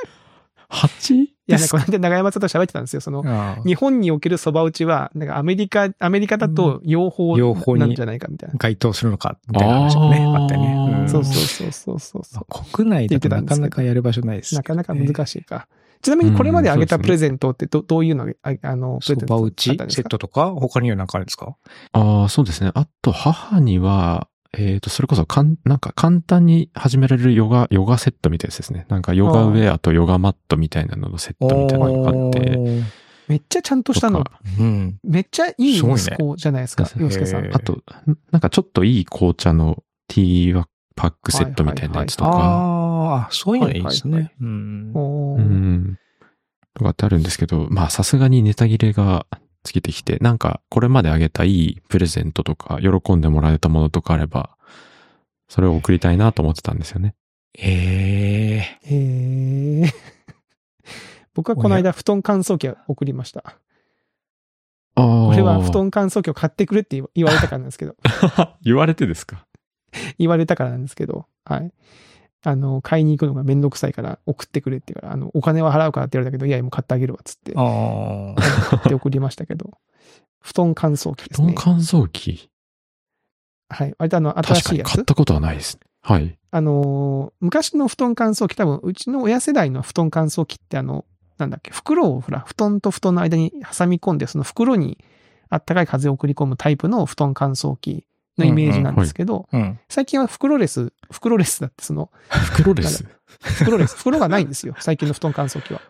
蜂？いや、なんかこの間長山さんと喋ってたんですよ。その、日本における蕎麦打ちは、なんかアメリカ、アメリカだと養蜂養蜂になんじゃないかみたいな。該当するのか、みたいな話もね、あったよね。ん。そうそうそうそうそう国内だとなかなかやる場所ないです、なかなか難しいか。ちなみにこれまであげたプレゼントってどどういうのが、ああの、プそレゼントば打ちだったんですか？セットとか他には何かあるんですか？ああ、そうですね。あと、母には、えっ、と、それこそかん、なんか簡単に始められるヨガ、ヨガセットみたいなやつですね。なんかヨガウェアとヨガマットみたいなののセットみたいなのがあって、めっちゃちゃんとしたのうん。めっちゃいい息子じゃないですか、そう洋介さん。あと、なんかちょっといい紅茶のティーパックセットみたいなやつとか、ああ、そういうのいいですはいはいね。うん。おーうん。とかってあるんですけど、まあさすがにネタ切れが尽きてきて、なんかこれまであげたいいプレゼントとか、喜んでもらえたものとかあれば、それを送りたいなと思ってたんですよね。ええへえ。僕はこの間布団乾燥機を送りました。ああ。俺は布団乾燥機を買ってくれって言わ言われたからなんですけど、言われてですか？言われたからなんですけど、はい。あの、買いに行くのがめんどくさいから送ってくれって言うから、あの、お金は払うからって言われたけど、いや、もう買ってあげるわ、つって、ああ。買って送りましたけど、布団乾燥機ですね。布団乾燥機？はい。割とあの、新しいやつ。に買ったことはないです。はい。あのー、昔の布団乾燥機、多分、うちの親世代の布団乾燥機ってあの、なんだっけ、袋をほら、布団と布団の間に挟み込んで、その袋にあったかい風を送り込むタイプの布団乾燥機のイメージなんですけど、うん。最近は袋レス、袋レスだってその、袋です。袋レス、袋がないんですよ。最近の布団乾燥機は。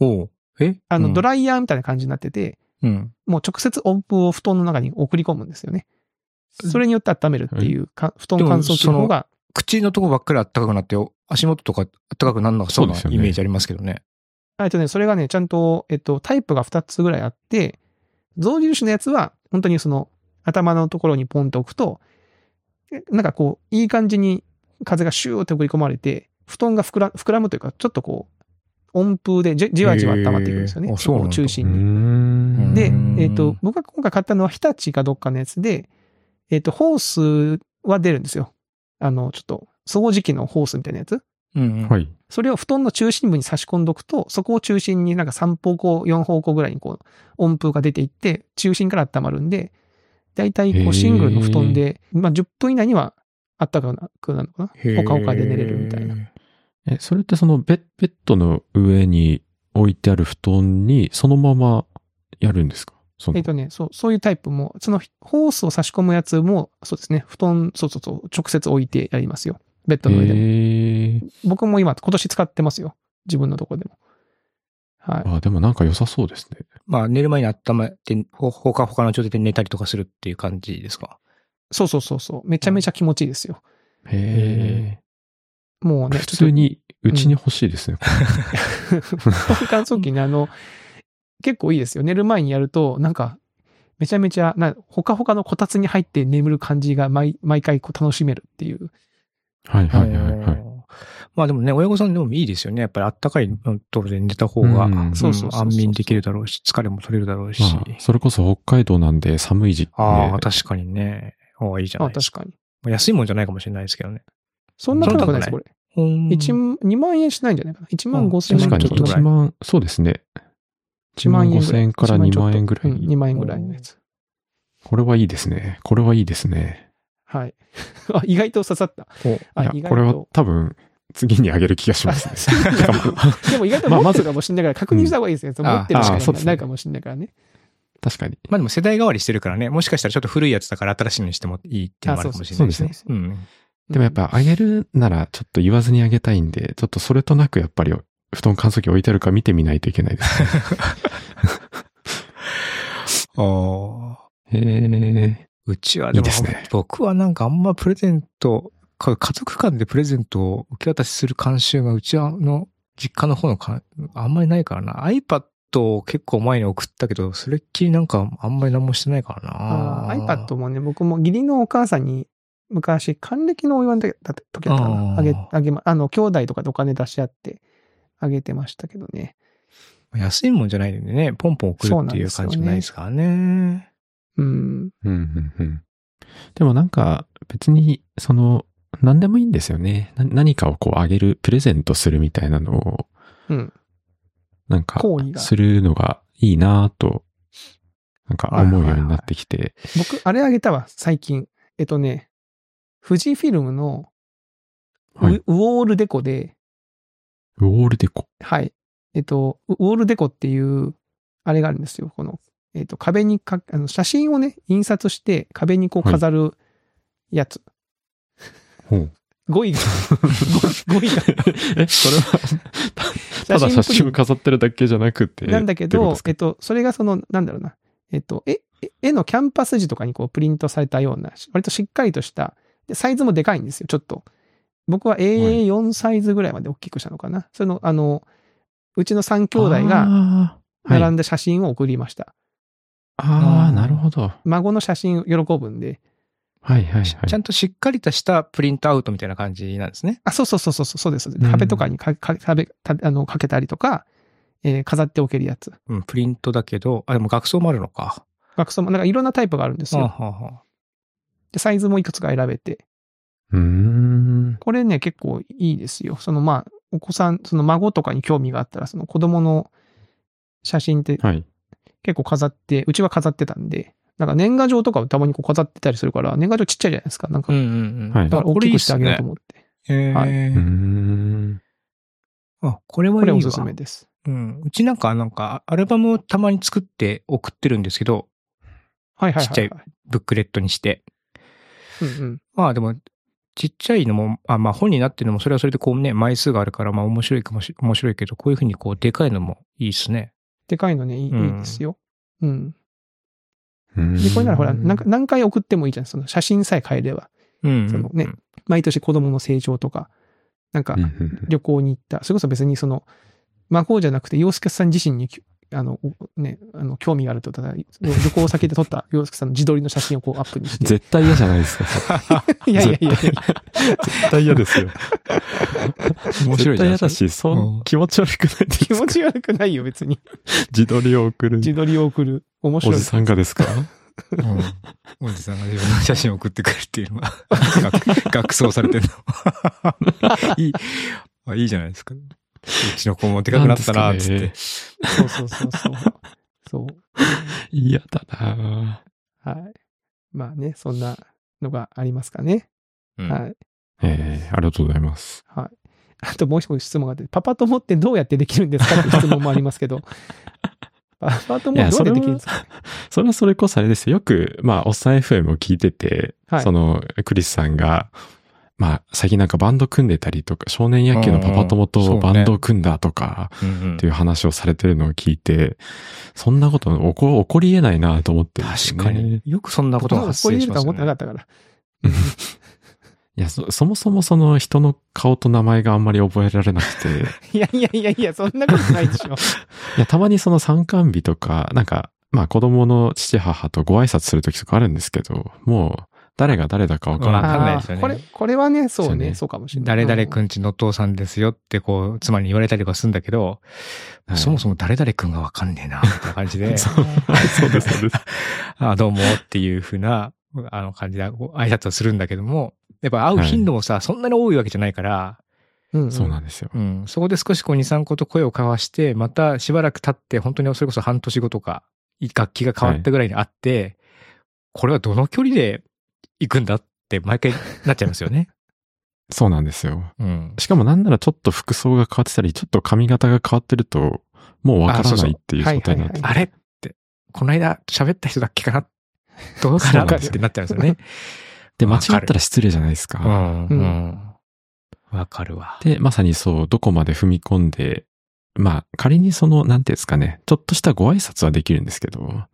おうえ？あの、ドラライヤーみたいな感じになってて、うん。もう直接温風を布団の中に送り込むんですよね。それによって温めるっていうか、布団乾燥機の方が、口のとこばっかり暖かくなって、足元とか暖かくなるのがそうなイメージありますけどね。えっとね、それがね、ちゃんと、えっと、タイプが2つぐらいあって、象印のやつは、本当にその、頭のところにポンと置くと、えなんかこう、いい感じに風がシューって送り込まれて、布団が膨ら膨らむというか、ちょっとこう、温風でじじわじわ温まっていくんですよね。そ中う心に。んでうん、えっ、と、僕が今回買ったのは日立かどっかのやつで、えっ、と、ホースは出るんですよ。あの、ちょっと、掃除機のホースみたいなやつ。うん。。はいい。それを布団の中心部に差し込んどくと、そこを中心になんか3方向、4方向ぐらいにこう、温風が出ていって、中心から温まるんで、だいたいこうシングルの布団で、まあ10分以内には暖かくなるのかなほかほかで寝れるみたいな。。え、それってそのベッベッドの上に置いてある布団にそのままやるんですか？えっとね、そう、そういうタイプも、そのホースを差し込むやつも、そうですね、布団、そうそうそう、直接置いてやりますよ。ベッドの上で僕も今、今年使ってますよ。自分のとこでも。はい。あ、でもなんか良さそうですね。まあ寝る前に温めて、ほ、ほかほかの状態で寝たりとかするっていう感じですか？そうそうそうそう。めちゃめちゃ気持ちいいですよ。へえ。もうね、普通にうちに欲しいですね。布団乾燥機ね、あの、結構いいですよ。寝る前にやると、なんか、めちゃめちゃ、な、ほかほかのこたつに入って眠る感じが毎、毎回こう楽しめるっていう。はいはいはいはい。まあでもね、親御さんでもいいですよね。やっぱりあったかいところで寝た方が、うんそうそう安眠できるだろうし、疲れも取れるだろうし。まあ、それこそ北海道なんで寒い時期ああ、で、確かにね。ああ、いいじゃなあ、いですか。確かに。まあ安いもんじゃないかもしれないですけどね。そんな高くないです、これ。一2万円しないんじゃないかな。1万5千円確かにちょっとぐらい1万、そうですね。1万5千円から2万円ぐらい。2万円ぐらいのやつ。これはいいですね。これはいいですね。はい。あ、意外と刺さった。あいや、意外とこれは多分、次にあげる気がしますね。でも意外と持ってるかもしれないから確認した方がいいですね。持ってるしかああそうですねないかもしれないからね。確かに。まあでも世代代わりしてるからね、もしかしたらちょっと古いやつだから新しいのにしてもいいっていうのもあるかもしれないですね。ううん。でもやっぱあげるならちょっと言わずにあげたいんで、ちょっとそれとなくやっぱり布団乾燥機置いてあるか見てみないといけないですね。ああ。へえ。うちはでもいいですね僕はなんかあんまプレゼント、か家族間でプレゼントを受け渡しする慣習がうちはの実家の方のかあんまりないからな。iPad を結構前に送ったけど、それっきりなんかあんまり何もしてないからな。iPad もね、僕も義理のお母さんに昔、還暦のお祝いだった時だったかな。あげ、あげま、あの、兄弟とかでお金出し合ってあげてましたけどね。安いもんじゃないんでね、ポンポン送るっていう感じもないですからね。うん。うん、うん、うん。でもなんか別に、その、何でもいいんですよね。な何かをこうあげる、プレゼントするみたいなのを、うん。なんかするのがいいなぁと、なんか思うようになってきて。僕、あれあげたわ、最近。えっとね、富士フィルムのウ,、はいウォールデコで、ウォールデコ。はい。えっと、ウウォールデコっていう、あれがあるんですよ。この、えっと、壁にか、あの、写真をね、印刷して壁にこう飾るやつ。ほう。語彙が、語彙が、え、それは、ただ写真を飾ってるだけじゃなくて。なんだけどえっと、それがその、なんだろうな。えっと、え、え絵のキャンパス地とかにこうプリントされたような、割としっかりとした、で、サイズもでかいんですよ、ちょっと。僕は A4 サイズぐらいまで大きくしたのかな。その、あの、うちの3兄弟が並んだ写真を送りました。あー、なるほど。は孫の写真喜ぶんで。いはいはい。ちゃんとしっかりとしたプリントアウトみたいな感じなんですね。あ、そうそうそうそう、そうです。うん壁とかにかか壁たあのかけたりとか、えー飾っておけるやつ。うん、プリントだけど、あ、でも学装もあるのか。学装も、なんかいろんなタイプがあるんですはあよ。はあはあで、サイズもいくつか選べて。うーん。これね、結構いいですよ。そのまあ、お子さん、その孫とかに興味があったら、その子供の写真ってはい。結構飾って、うちは飾ってたんで、なんか年賀状とかをたまにこう飾ってたりするから、年賀状ちっちゃいじゃないですか。なんか、うんうんうん。はいだから大きくしてあげようと思って。へーはいうーん。あ、これはいいわ。これおすすめです。うん。うちなんか、なんか、アルバムをたまに作って送ってるんですけど、はいはいはい、はい。ちっちゃいブックレットにして。うんうん。まあでも、ちっちゃいのも、あまあ本になってるのも、それはそれでこうね、枚数があるから、まあ面白いかもし、面白いけど、こういうふうにこう、でかいのもいいですね。でかいのね、いい,、ですよ。うん。うんで、これならほら、なんか何回送ってもいいじゃん。その写真さえ変えれば。うん。そのね毎年子供の成長とか、なんか旅行に行った。それこそ別にその、孫じゃなくて、洋介さん自身に、あの、おね、あの、興味があると、ただ、旅行先で撮った洋介さんの自撮りの写真をこうアップにして。絶対嫌じゃないですか。いやいやいやいや。絶対嫌ですよ。面白いじゃん絶対嫌だし、そううん気持ち悪くないです気持ち悪くないよ、別に。自撮りを送る自撮りを送る。面白い。おじさんがですか？うん。おじさんが自分の写真を送ってくれるっていうのが、学学装されてるの。いい、あ、いいじゃないですか。うちの子もでかくなったな、つって。なんですそうそうそうそう。そう。嫌だなはい。まあね、そんなのがありますかね。うんはい。ええありがとうございます。はい。あともう一つ質問があって、パパ友ってどうやってできるんですかって質問もありますけど、パパ友どうやってできるんですか？それはそれこそあれですよ。よく、まあ、おっさん FM を聞いてて、はいその、クリスさんが、まあ、最近なんかバンド組んでたりとか、少年野球のパパ友とバンドを組んだとか、っていう話をされてるのを聞いて、そんなこと起こ起こり得ないなと思ってね、確かに。よくそんなことが発生しますよこういうとは思ってなかね。ったから。いやそ、そもそもその人の顔と名前があんまり覚えられなくて、いやいやいやいや、そんなことないでしょ。いや、たまにその参観日とか、なんか、まあ子供の父母とご挨拶するときとかあるんですけど、もう誰が誰だかわからわない。かんないですよねこれ、これはね、そうね、そうかもしれない。誰々くんちのお父さんですよってこう、妻に言われたりとかするんだけど、はいそもそも誰々くんがわかんねえな、みたいな感じで、そうそうです、そうです。あどうもっていうふうな、あの感じで挨拶をするんだけども、やっぱ会う頻度もさ、そんなに多いわけじゃないから、うんうんそうなんですよ。うん、そこで少しこう2、3個と声を交わして、またしばらく経って、本当にそれこそ半年後とか、楽器が変わったぐらいに会って、これはどの距離で行くんだって毎回なっちゃいますよね。そうなんですよ。うん。しかもなんならちょっと服装が変わってたり、ちょっと髪型が変わってると、もうわからないっていう状態になってああれって、この間喋った人だっけかな？どうかなってなっちゃうんですよね。で、間違ったら失礼じゃないですか。うん。ううんん。わかるわ。で、まさにそう、どこまで踏み込んで、まあ、仮にその、なんていうんですかね、ちょっとしたご挨拶はできるんですけど、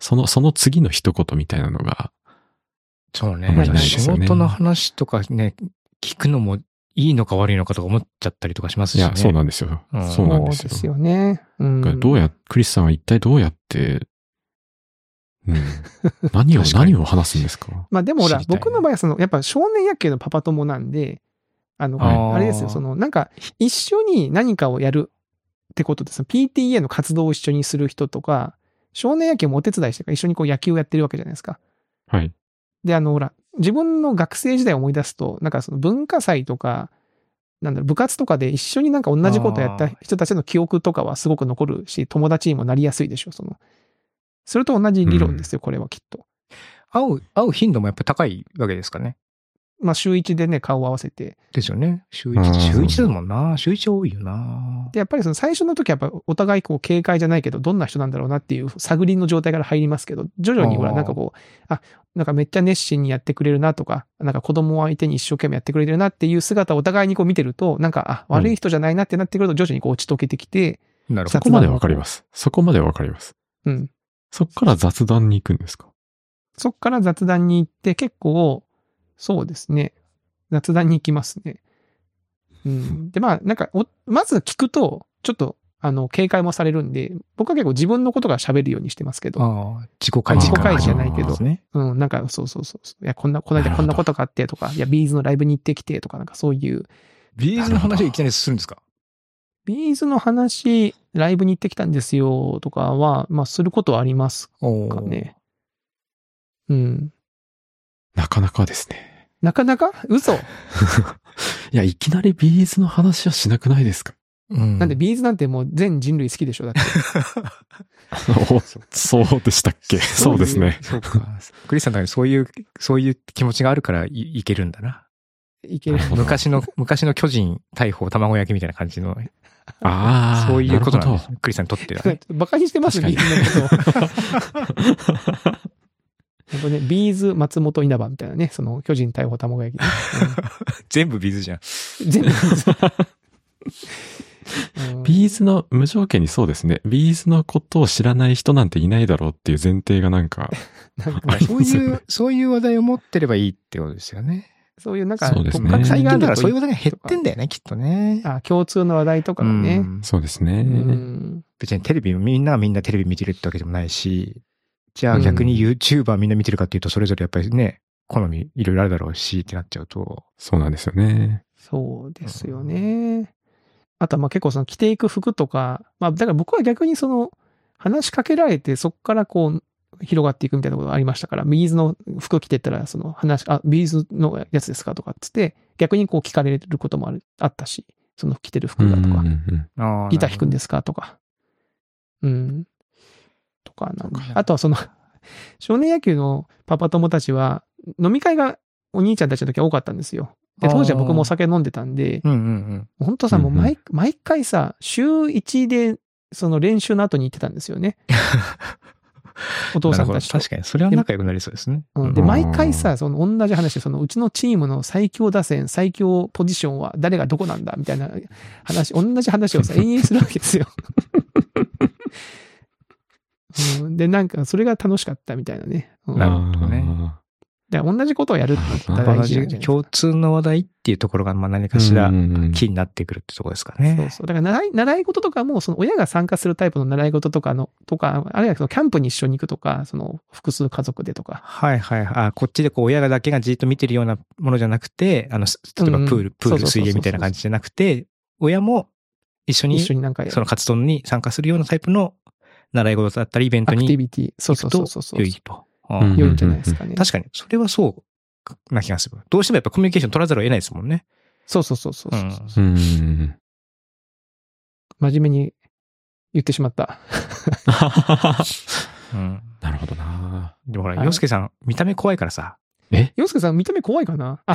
その、その次の一言みたいなのが、そうね。あんまりない仕事の話とかね、聞くのもいいのか悪いのかとか思っちゃったりとかしますしね。いや、そうなんですよ。うんそうなんですよ。そうですよね。うん。どうや、クリスさんは一体どうやって、うん、何を、何を話すんですか？まあでもほら僕の場合はその、やっぱ少年野球のパパ友なんで、あの、はいあれですよ、その、なんか、一緒に何かをやるってことで、その PTA の活動を一緒にする人とか、少年野球もお手伝いしてから一緒にこう野球をやってるわけじゃないですか。はい。で、あの、ほら、自分の学生時代を思い出すと、なんかその文化祭とか、なんだろう、部活とかで一緒になんか同じことやった人たちの記憶とかはすごく残るし、友達にもなりやすいでしょ、その。それと同じ理論ですよ、これはきっと。会う、会う頻度もやっぱ高いわけですかね。まあ、週一でね、顔を合わせて。ですよね。週うん一、週一だもんな。週一多いよな。で、やっぱりその最初の時はやっぱお互いこう警戒じゃないけど、どんな人なんだろうなっていう探りの状態から入りますけど、徐々にほら、なんかこう、あ、なんかめっちゃ熱心にやってくれるなとか、なんか子供を相手に一生懸命やってくれてるなっていう姿をお互いにこう見てると、なんか、あ、悪い人じゃないなってなってくると徐々にこう打ち解けてきて、なるほど。そこまでわかります。そこまでわかります。うん。そっから雑談に行くんですか？そっから雑談に行って結構、そうですね。雑談に行きますね。うん。で、まあ、なんかお、まず聞くと、ちょっと、あの、警戒もされるんで、僕は結構自分のことが喋るようにしてますけど、ああ、自己開示自己開示じゃないけどね。うん、なんか、そうそうそうそう。いや、こんな、この間こんなことがあってとか、いや、ビーズのライブに行ってきてとか、なんかそういう、B'z の話をいきなりするんですか？ B'z の話、ライブに行ってきたんですよとかは、まあ、することはありますかね。うん。なかなかですね。なかなか？嘘 いや、いきなり B'z の話はしなくないですか？うん。なんで B'z なんてもう全人類好きでしょだって。お そうでしたっけ？そうですね。そうか。クリスさんの中にそういう、そういう気持ちがあるからいいけるんだな。いける。昔の、昔の巨人、大砲、卵焼きみたいな感じの、ああ。そういうことなんで。すクリスさんにとってはね。バカにしてますビ確かにーズのこと。本当ね、ビーズ松本稲葉みたいなね、その巨人逮捕卵焼きね、全部ビーズじゃん。うん全部ビーズ。う んビーズの無条件にそうですね。ビーズのことを知らない人なんていないだろうっていう前提がなんか、なんかそういう、そういう話題を持ってればいいってことですよね。そういうなんか、そうですね特最近だからそういう話題が減ってんだよね、きっとね。あ、共通の話題とかがね。うんそうですね。うん別にテレビ、みんながみんなテレビ見てるってわけでもないし、じゃあ逆に YouTuber みんな見てるかっていうと、それぞれやっぱりね、好みいろいろあるだろうしってなっちゃうと、そうなんですよね。そうですよね。あとはまあ結構その着ていく服とか、まあだから僕は逆にその話しかけられてそこからこう広がっていくみたいなことがありましたから、 B'z の服着てったらその話、あ、 B'z のやつですかとかっつって逆にこう聞かれることもあるあったし、その着てる服がとか、ギター弾くんですかとか。うん。とかなんかあとはその、少年野球のパパ友たちは、飲み会がお兄ちゃんたちの時は多かったんですよ。で、当時は僕もお酒飲んでたんで、うんうんうん。本当さ、もう毎、毎回さ、週1で、その練習の後に行ってたんですよね。お父さんたちと。確かに、それは仲良くなりそうですね。うん、で、うん毎回さ、その同じ話、そのうちのチームの最強打線、最強ポジションは誰がどこなんだみたいな話、同じ話をさ、延々するわけですよ。うん、で、なんか、それが楽しかったみたいなね。うん、なるほどねで同じことをやるって大事なんじゃないですか共通の話題っていうところが、まあ何かしら気になってくるってところですかね。そうそう。だから習い、習い事とかも、その親が参加するタイプの習い事とかの、とか、あるいはそのキャンプに一緒に行くとか、その複数家族でとか。はいはいはい。あ、こっちでこう親がだけがじっと見てるようなものじゃなくて、あの、す例えばうんプール、プール、水泳みたいな感じじゃなくて、親も一緒に一緒になんかその活動に参加するようなタイプの習い事だったり、イベントアクティにビティ。そうそうそうそうそう。良いん良いんじゃないですかね。確かに、それはそうな気がする。どうしてもやっぱコミュニケーション取らざるを得ないですもんね。そうそうそうそう。真面目に言ってしまった。うん。なるほどなでもほら、はい洋介さん、見た目怖いからさ。え？洋介さん見た目怖いかな？あ、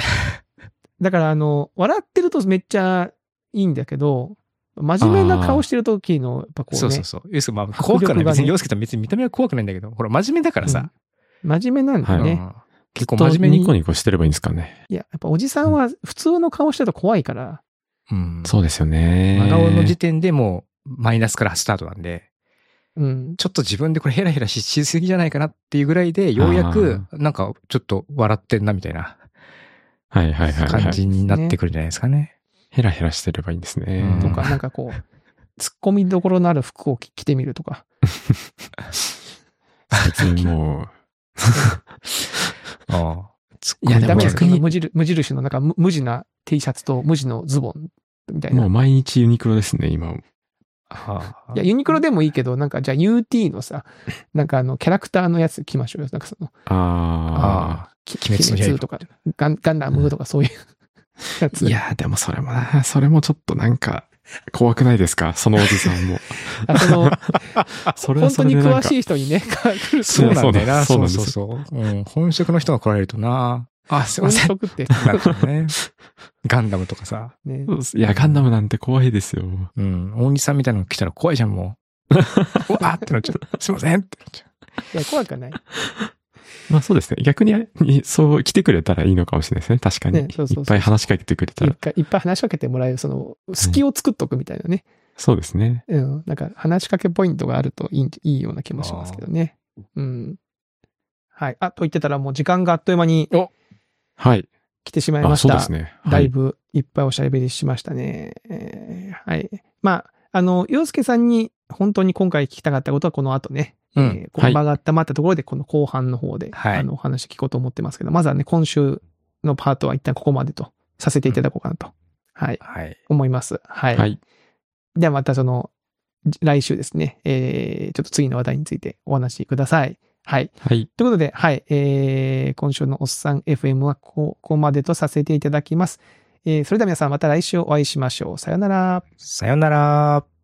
だからあの、笑ってるとめっちゃいいんだけど、真面目な顔してる時の、やっぱこうね、そうそうそう。洋介、まあ、迫怖くはない。ね別に洋介さん別に見た目は怖くないんだけど、ほら、真面目だからさ。真面目なんだよね。うん結構と真面目に。ニコニコしてればいいんですかね。いや、やっぱおじさんは普通の顔してると怖いから、うん。そうですよね。真顔の時点でもう、マイナスからスタートなんで、うん。ちょっと自分でこれヘラヘラししすぎじゃないかなっていうぐらいで、ようやく、なんか、ちょっと笑ってんなみたいなはいはいはい、はい。感じになってくるんじゃないですかね。ヘラヘラしてればいいんですね。うんとか、なんかこう、突っ込みどころのある服を着着てみるとか。別にもああ。いやでもダメです無印無印のなんか無無地な T シャツと無地のズボンみたう、いな。もう毎日ユニクロですね、今。ああいや、ユニクロでもいいけど、なんかじゃあ UT のさ、なんかあの、キャラクターのやつ着ましょうよ。なんかその、あき鬼滅の刃とか、ガンガンダムとかそういうやあ。つ。いや、でもそれもな、それもちょっとなんか、怖くないですか？そのおじさんも。あその、それは本当に詳しい人にね、来るそうなんだよな。そそううそうそう。本職の人が来られるとな。あ、すいま本せん。職って、ね。ガンダムとかさ。ね。いや、ガンダムなんて怖いですよ。うん。大西さんみたいなの来たら怖いじゃん、もう。うわーってなっちゃう。すいませんってなっちゃいや、怖くはない。まあそうですね。逆に、そう来てくれたらいいのかもしれないですね。確かに。ねそうそうそういっぱい話しかけてくれたら。いっぱい話しかけてもらえる、その、隙を作っとくみたいなね。そうですね。うん。なんか、話しかけポイントがあるといいいいような気もしますけどね。うん。はい。あ、と言ってたらもう時間があっという間にはい。来てしまいまあ、した。そうですね。だはいい。ぶいっぱいおしゃべりしましたね。えーはい。まあ、あの、洋介さんに本当に今回聞きたかったことはこの後ね、うんえーこう場が温まったところでこの後半の方で、はいあの、お話聞こうと思ってますけど、まずはね、今週のパートは一旦ここまでとさせていただこうかなと、はい、う。はい。思います。はい。はい。ではまたその、じ来週ですね、えー、ちょっと次の話題についてお話しください。はい。はい。ということで、はい、えー、今週のおっさん FM はここまでとさせていただきます。えー、それでは皆さんまた来週お会いしましょう。さようなら。さよなら。